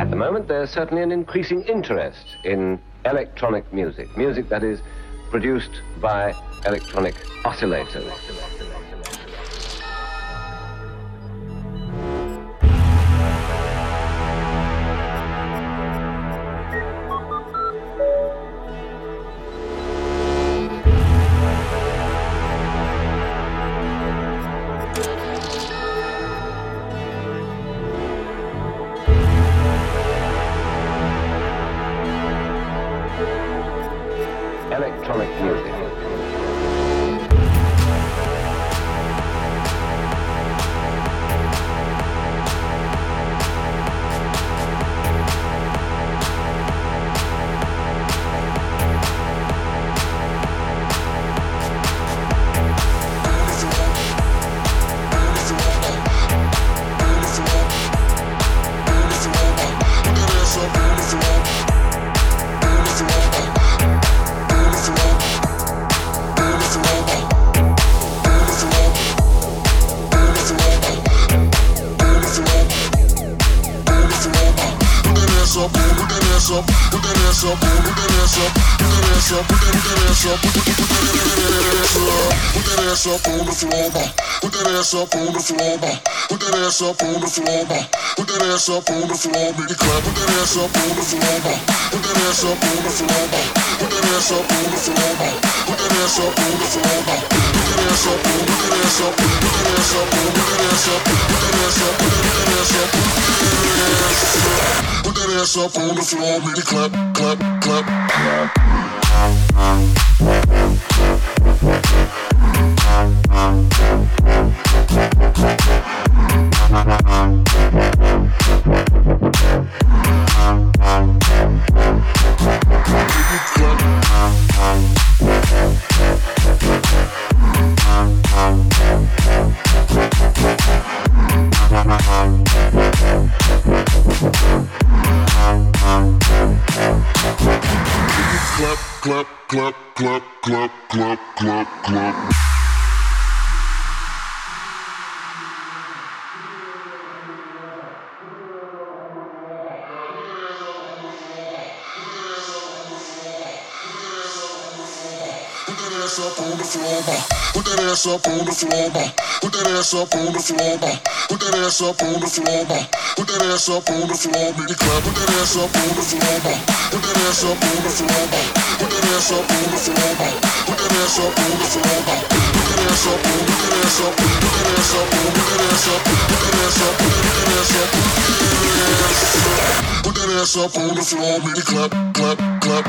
At the moment, there's certainly an increasing interest in electronic music, music that is produced by electronic oscillators. Ass up on the floor, ma. Put that ass up on the floor, ma. Put that ass up on the floor, make it clap. Put that ass up on the floor, ma. Put that ass up on the floor, ma. Put that ass up on the floor, ma. Put that ass up on the floor, ma. Put that ass up on, put that ass up, put that ass up put that ass up, put that ass up, put that ass up, put that ass up. On the floor, make it clap, clap, clap. Ass up on the floor, ma. Put that ass up on the floor, ma. Put that ass up on the floor, ma. Put that ass up on the floor, it clap. Put that ass up on the floor, ma. Put that ass up on the floor, ma. Put that ass up on the floor, ma. Put that ass up on the floor, ma. Put that ass up put that ass up, put that ass up put that ass up, put that ass up, put that ass up, put that ass up. On the floor, make it clap, clap, clap.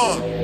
seeing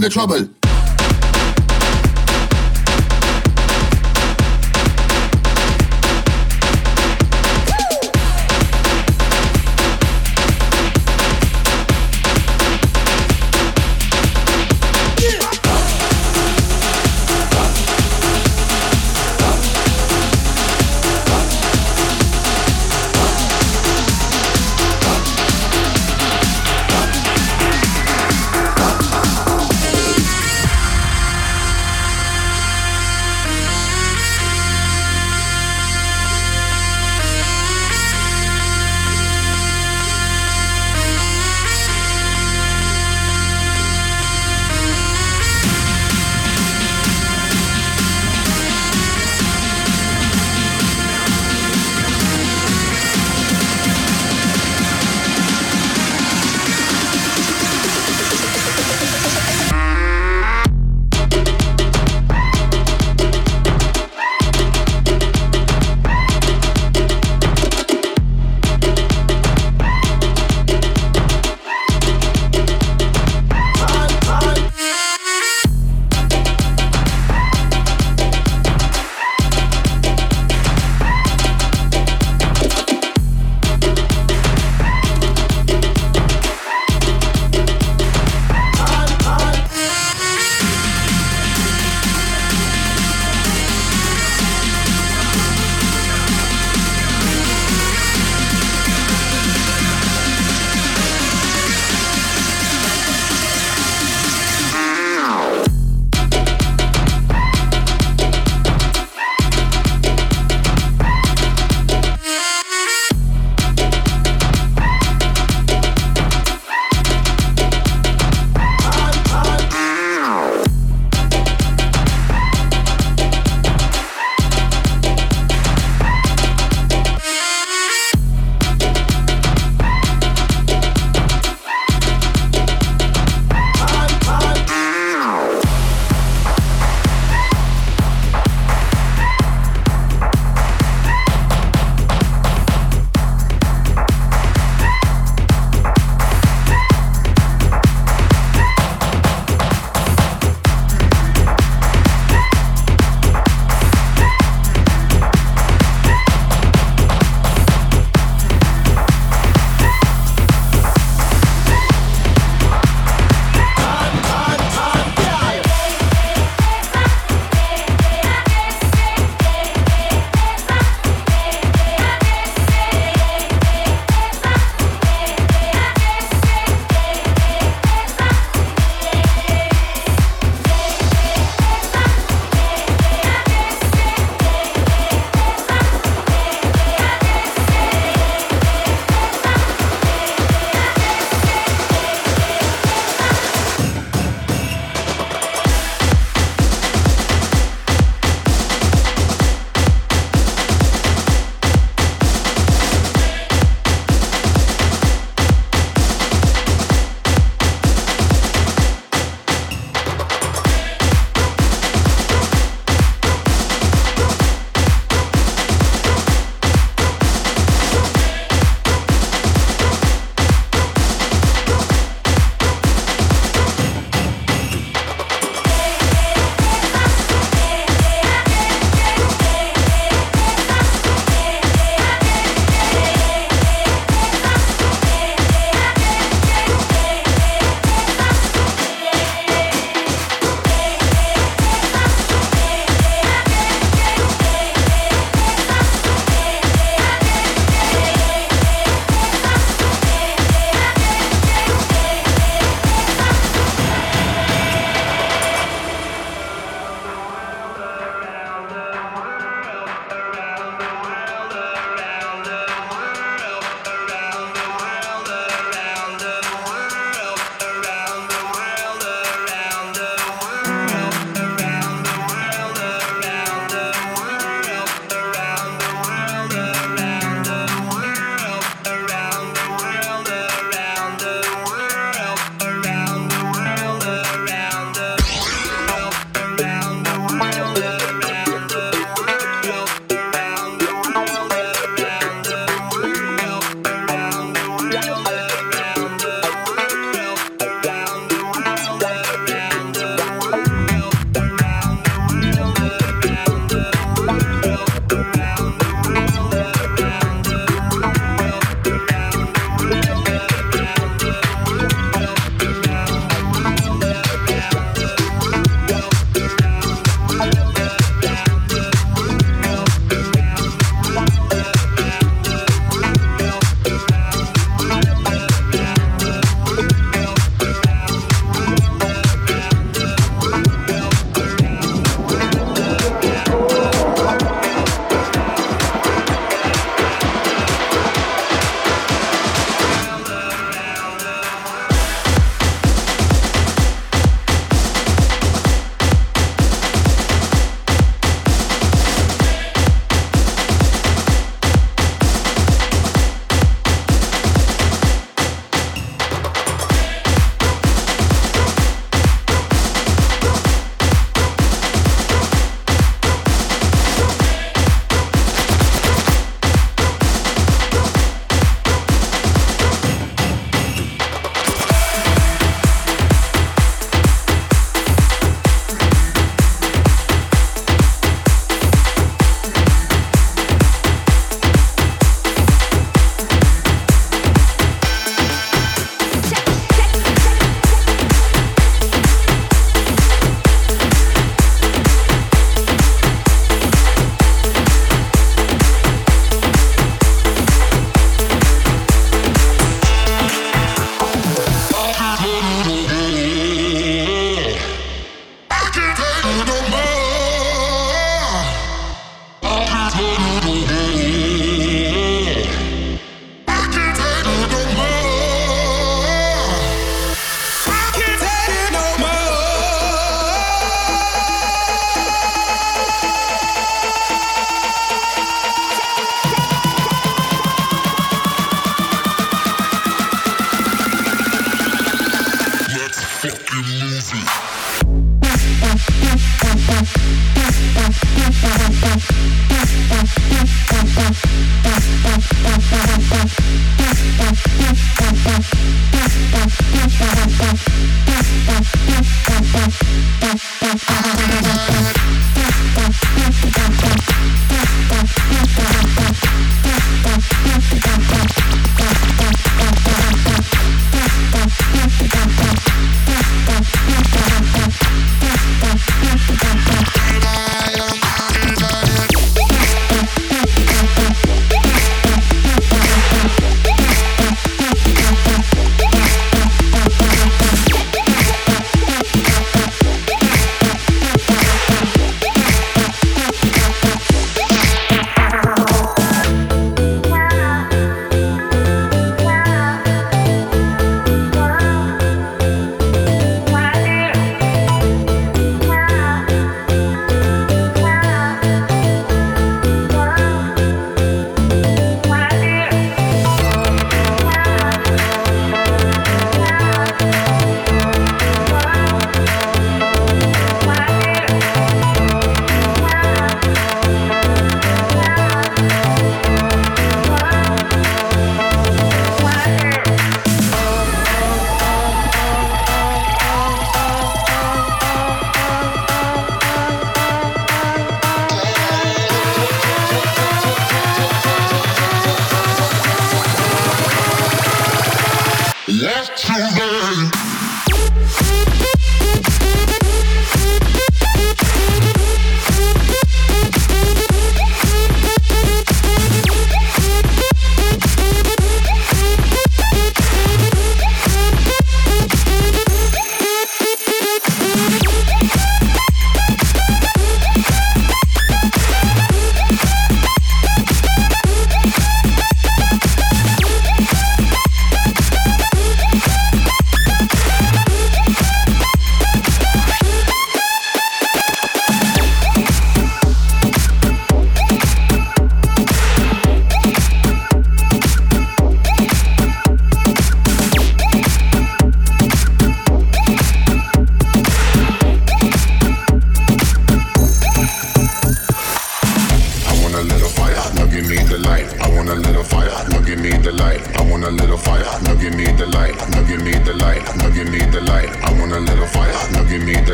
the trouble.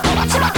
ちらちらち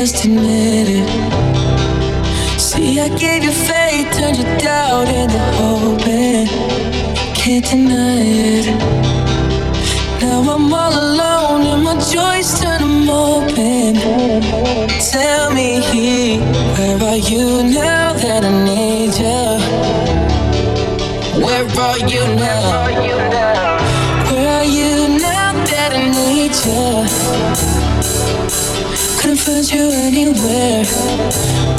Just admit it. See, I gave you faith, turned your doubt into hope. Can't deny it.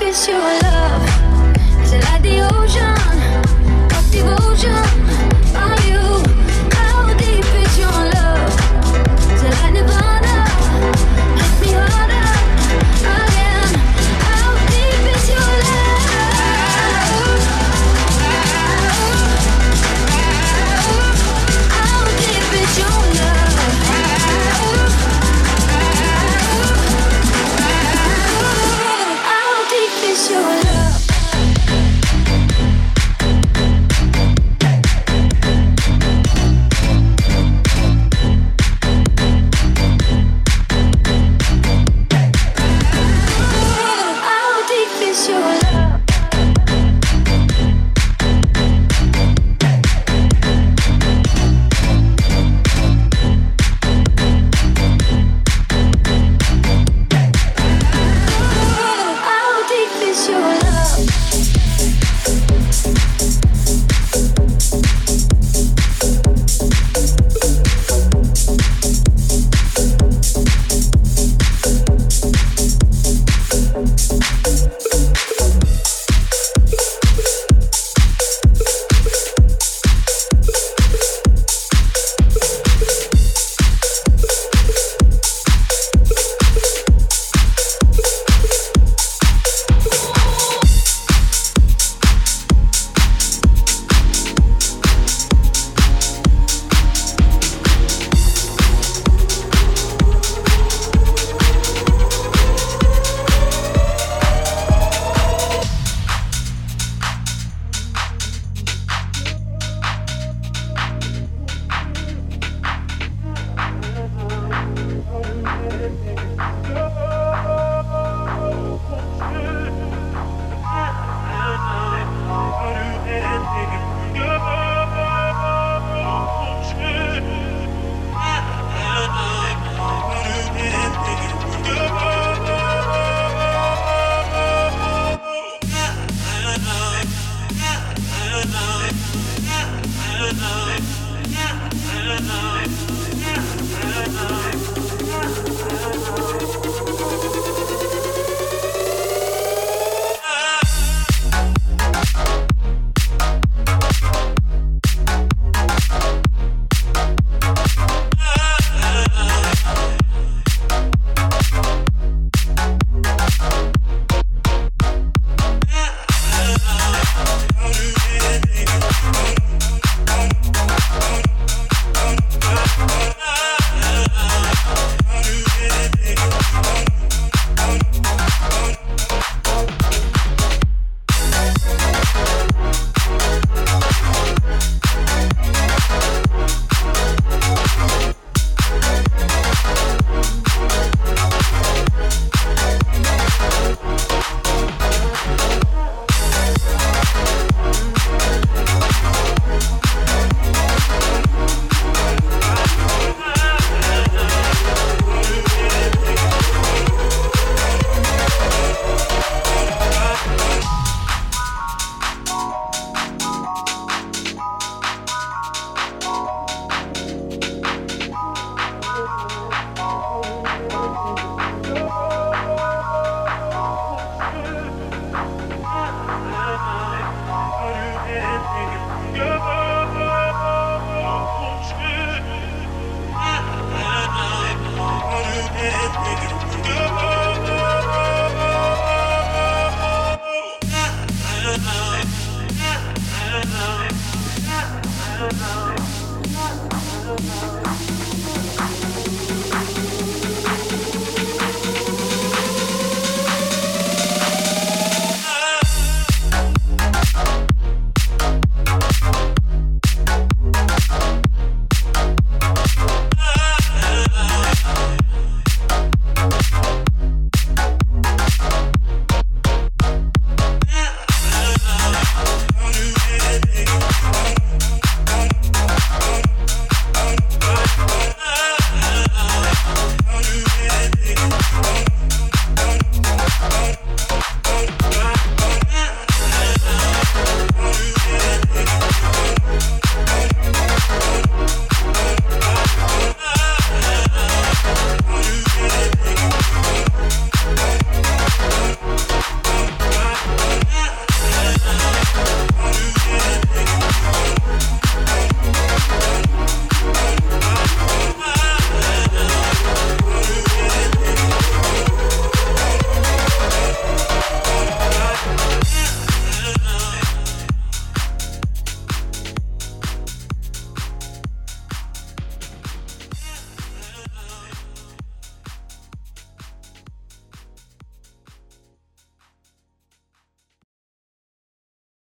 office, you love. Is it like the ocean?